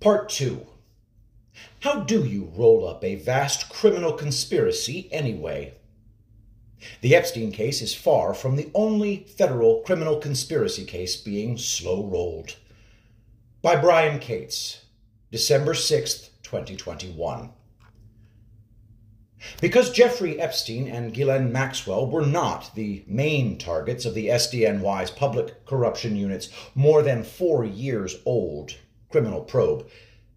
Part 2 How do you roll up a vast criminal conspiracy anyway? The Epstein case is far from the only federal criminal conspiracy case being slow rolled. By Brian Cates, December 6th, 2021. Because Jeffrey Epstein and Ghislaine Maxwell were not the main targets of the SDNY's Public Corruption Unit's more than four years old criminal probe,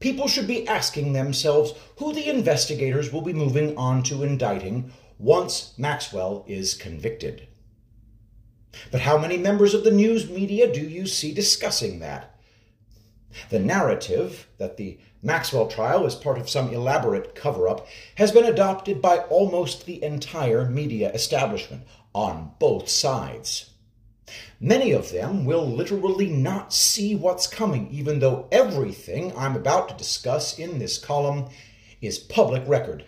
people should be asking themselves who the investigators will be moving on to indicting once Maxwell is convicted. But how many members of the news media do you see discussing that? The narrative that the Maxwell trial is part of some elaborate cover up has been adopted by almost the entire media establishment on both sides. Many of them will literally not see what's coming, even though everything I'm about to discuss in this column is public record.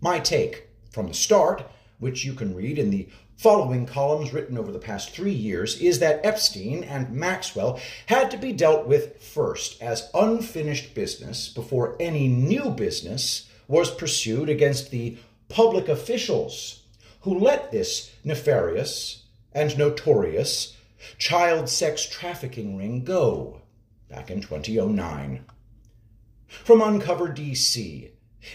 My take from the start, which you can read in the following columns written over the past three years is that Epstein and Maxwell had to be dealt with first as unfinished business before any new business was pursued against the public officials who let this nefarious and notorious child sex trafficking ring go back in 2009. From Uncover DC,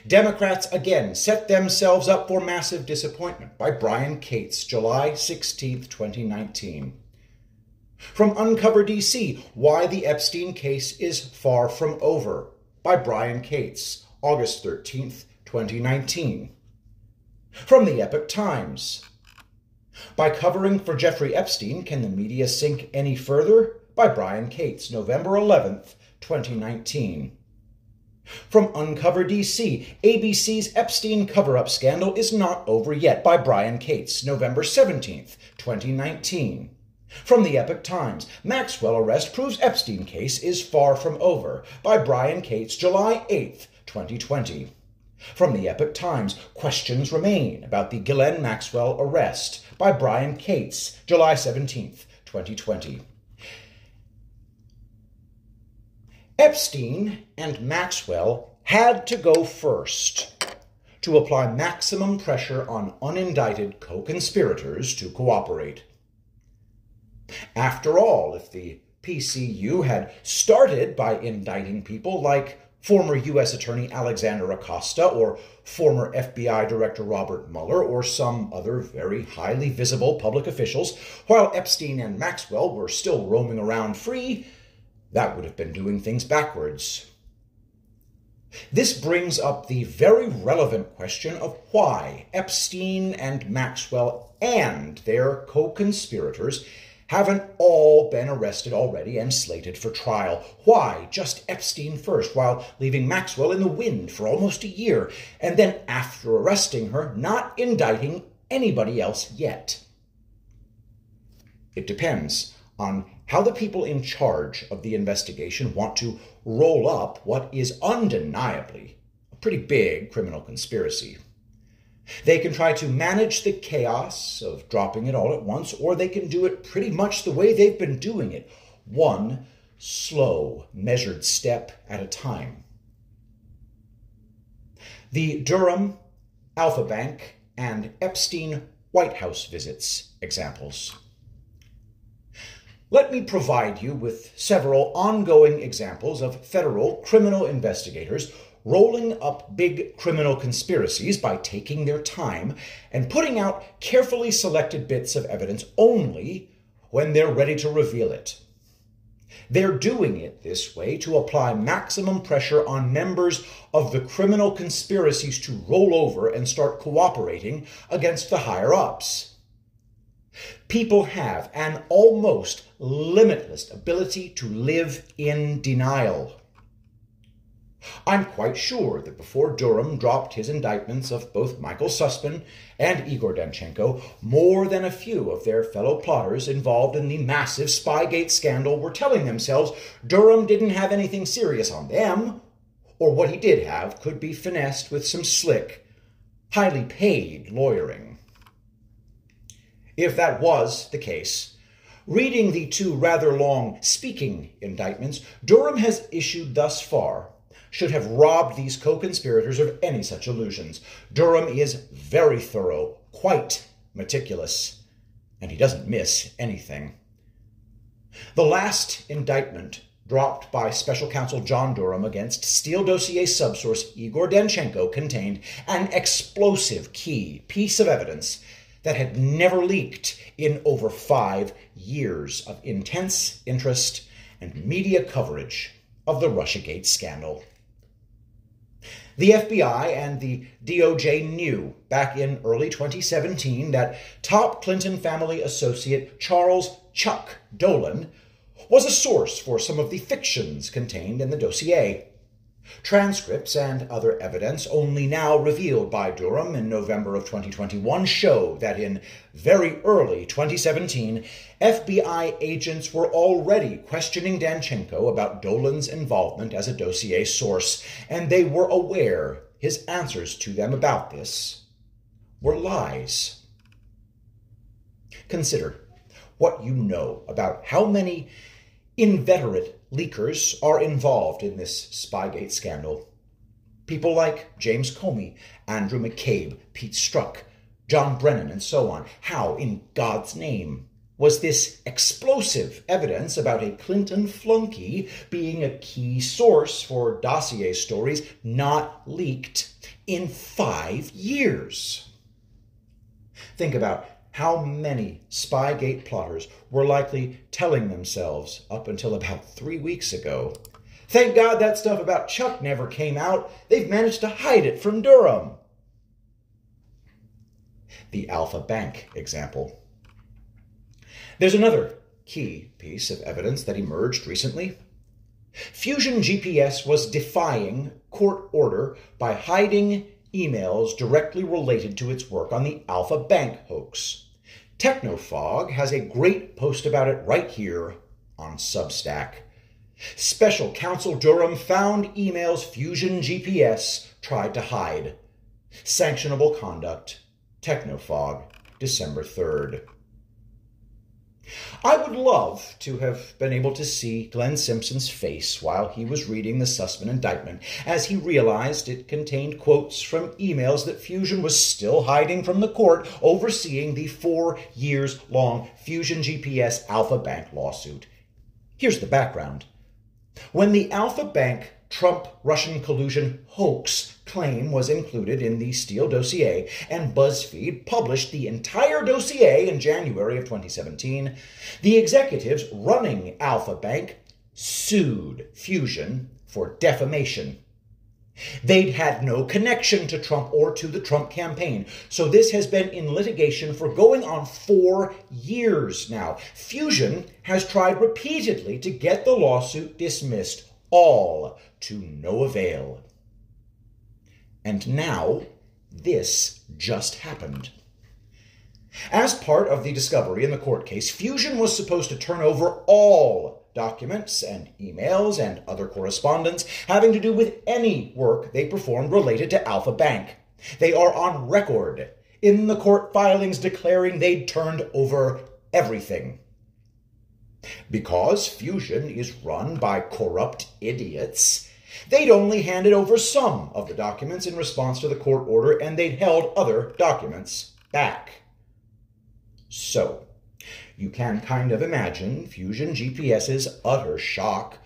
Democrats again set themselves up for massive disappointment by Brian Cates, July 16, 2019. From Uncover DC, Why the Epstein Case is Far From Over by Brian Cates, August 13, 2019. From the Epoch Times, By Covering for Jeffrey Epstein, Can the Media Sink Any Further? by Brian Cates, November 11th, 2019. From Uncover DC, ABC's Epstein cover up scandal is not over yet by Brian Cates, November 17th, 2019. From the Epoch Times, Maxwell arrest proves Epstein case is far from over by Brian Cates, July 8th, 2020. From the Epoch Times, questions remain about the Ghislaine Maxwell arrest by Brian Cates, July 17th, 2020. Epstein and Maxwell had to go first to apply maximum pressure on unindicted co conspirators to cooperate. After all, if the PCU had started by indicting people like former U.S. Attorney Alexander Acosta or former FBI Director Robert Mueller or some other very highly visible public officials, while Epstein and Maxwell were still roaming around free, that would have been doing things backwards. This brings up the very relevant question of why Epstein and Maxwell and their co conspirators haven't all been arrested already and slated for trial. Why just Epstein first, while leaving Maxwell in the wind for almost a year, and then after arresting her, not indicting anybody else yet? It depends on how the people in charge of the investigation want to roll up what is undeniably a pretty big criminal conspiracy. They can try to manage the chaos of dropping it all at once, or they can do it pretty much the way they've been doing it, one slow, measured step at a time. The Durham, Alfa Bank, and Epstein White House visits examples. Let me provide you with several ongoing examples of federal criminal investigators rolling up big criminal conspiracies by taking their time and putting out carefully selected bits of evidence only when they're ready to reveal it. They're doing it this way to apply maximum pressure on members of the criminal conspiracies to roll over and start cooperating against the higher ups. People have an almost limitless ability to live in denial. I'm quite sure that before Durham dropped his indictments of both Michael Sussmann and Igor Danchenko, more than a few of their fellow plotters involved in the massive Spygate scandal were telling themselves Durham didn't have anything serious on them, or what he did have could be finessed with some slick, highly paid lawyering. If that was the case, Reading the two rather long speaking indictments Durham has issued thus far should have robbed these co conspirators of any such illusions. Durham is very thorough, quite meticulous, and he doesn't miss anything. The last indictment dropped by special counsel John Durham against Steele dossier subsource Igor Danchenko contained an explosive key piece of evidence that had never leaked in over five years of intense interest and media coverage of the Russiagate scandal. The FBI and the DOJ knew back in early 2017 that top Clinton family associate Charles Chuck Dolan was a source for some of the fictions contained in the dossier. Transcripts and other evidence, only now revealed by Durham in November of 2021, show that in very early 2017, FBI agents were already questioning Danchenko about Dolan's involvement as a dossier source, and they were aware his answers to them about this were lies. Consider what you know about how many inveterate leakers are involved in this Spygate scandal. People like James Comey, Andrew McCabe, Pete Strzok, John Brennan, and so on. How, in God's name, was this explosive evidence about a Clinton flunky being a key source for dossier stories not leaked in five years? Think about how many Spygate plotters were likely telling themselves up until about three weeks ago. Thank God that stuff about Chuck never came out. They've managed to hide it from Durham. The Alfa Bank example. There's another key piece of evidence that emerged recently. Fusion GPS was defying court order by hiding emails directly related to its work on the Alfa Bank hoax. Technofog has a great post about it right here on Substack. Special Counsel Durham found emails Fusion GPS tried to hide. Sanctionable conduct. Technofog, December 3rd. I would love to have been able to see Glenn Simpson's face while he was reading the Sussmann indictment as he realized it contained quotes from emails that Fusion was still hiding from the court overseeing the four years long Fusion GPS Alfa Bank lawsuit. Here's the background. When the Alfa Bank Trump Russian collusion hoax claim was included in the Steele dossier, and BuzzFeed published the entire dossier in January of 2017. The executives running Alfa Bank sued Fusion for defamation. They'd had no connection to Trump or to the Trump campaign. So this has been in litigation for going on four years now. Fusion has tried repeatedly to get the lawsuit dismissed all to no avail. And now, this just happened. As part of the discovery in the court case, Fusion was supposed to turn over all documents and emails and other correspondence having to do with any work they performed related to Alfa Bank. They are on record in the court filings declaring they'd turned over everything. Because Fusion is run by corrupt idiots, they'd only handed over some of the documents in response to the court order, and they'd held other documents back. So, you can kind of imagine Fusion GPS's utter shock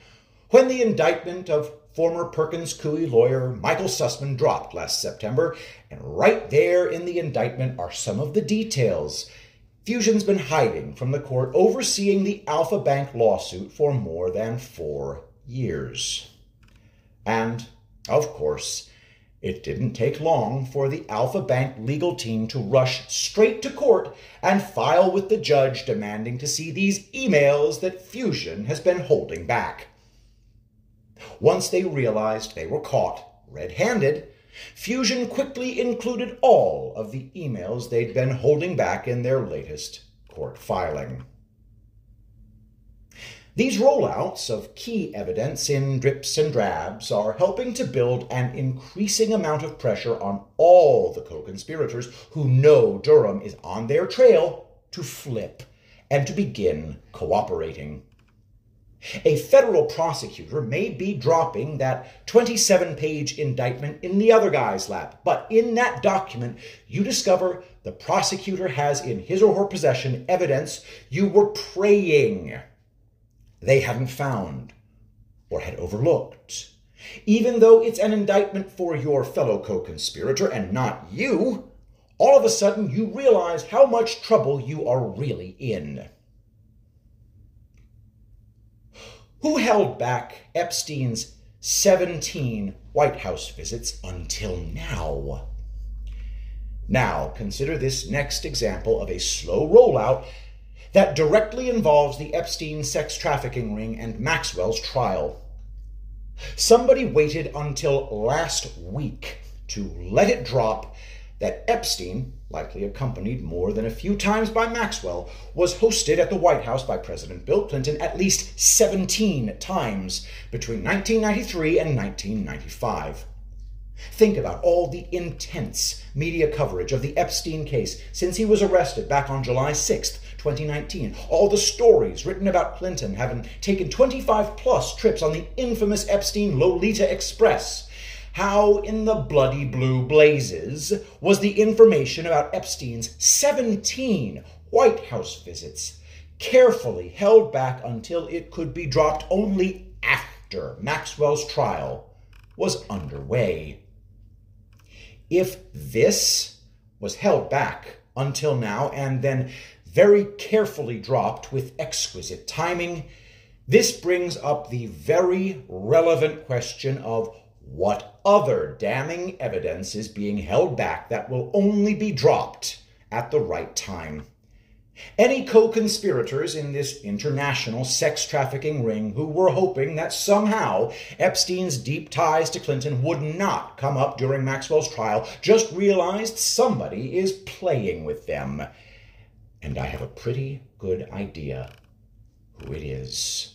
when the indictment of former Perkins Coie lawyer Michael Sussmann dropped last September, and right there in the indictment are some of the details Fusion's been hiding from the court overseeing the Alfa Bank lawsuit for more than four years. And, of course, it didn't take long for the Alfa Bank legal team to rush straight to court and file with the judge demanding to see these emails that Fusion has been holding back. Once they realized they were caught red handed, Fusion quickly included all of the emails they'd been holding back in their latest court filing. These rollouts of key evidence in drips and drabs are helping to build an increasing amount of pressure on all the co conspirators who know Durham is on their trail to flip and to begin cooperating. A federal prosecutor may be dropping that 27 page indictment in the other guy's lap, but in that document, you discover the prosecutor has in his or her possession evidence you were praying they hadn't found or had overlooked. Even though it's an indictment for your fellow co conspirator and not you, all of a sudden you realize how much trouble you are really in. Who held back Epstein's 17 White House visits until now? Now, consider this next example of a slow rollout that directly involves the Epstein sex trafficking ring and Maxwell's trial. Somebody waited until last week to let it drop that Epstein, likely accompanied more than a few times by Maxwell, was hosted at the White House by President Bill Clinton at least 17 times between 1993 and 1995. Think about all the intense media coverage of the Epstein case since he was arrested back on July 6th, 2019. All the stories written about Clinton having taken 25 plus trips on the infamous Epstein Lolita Express how in the bloody blue blazes was the information about Epstein's 17 White House visits carefully held back until it could be dropped only after Maxwell's trial was underway? If this was held back until now and then very carefully dropped with exquisite timing, this brings up the very relevant question of what other damning evidence is being held back that will only be dropped at the right time? Any co conspirators in this international sex trafficking ring who were hoping that somehow Epstein's deep ties to Clinton would not come up during Maxwell's trial just realized somebody is playing with them. And I have a pretty good idea who it is.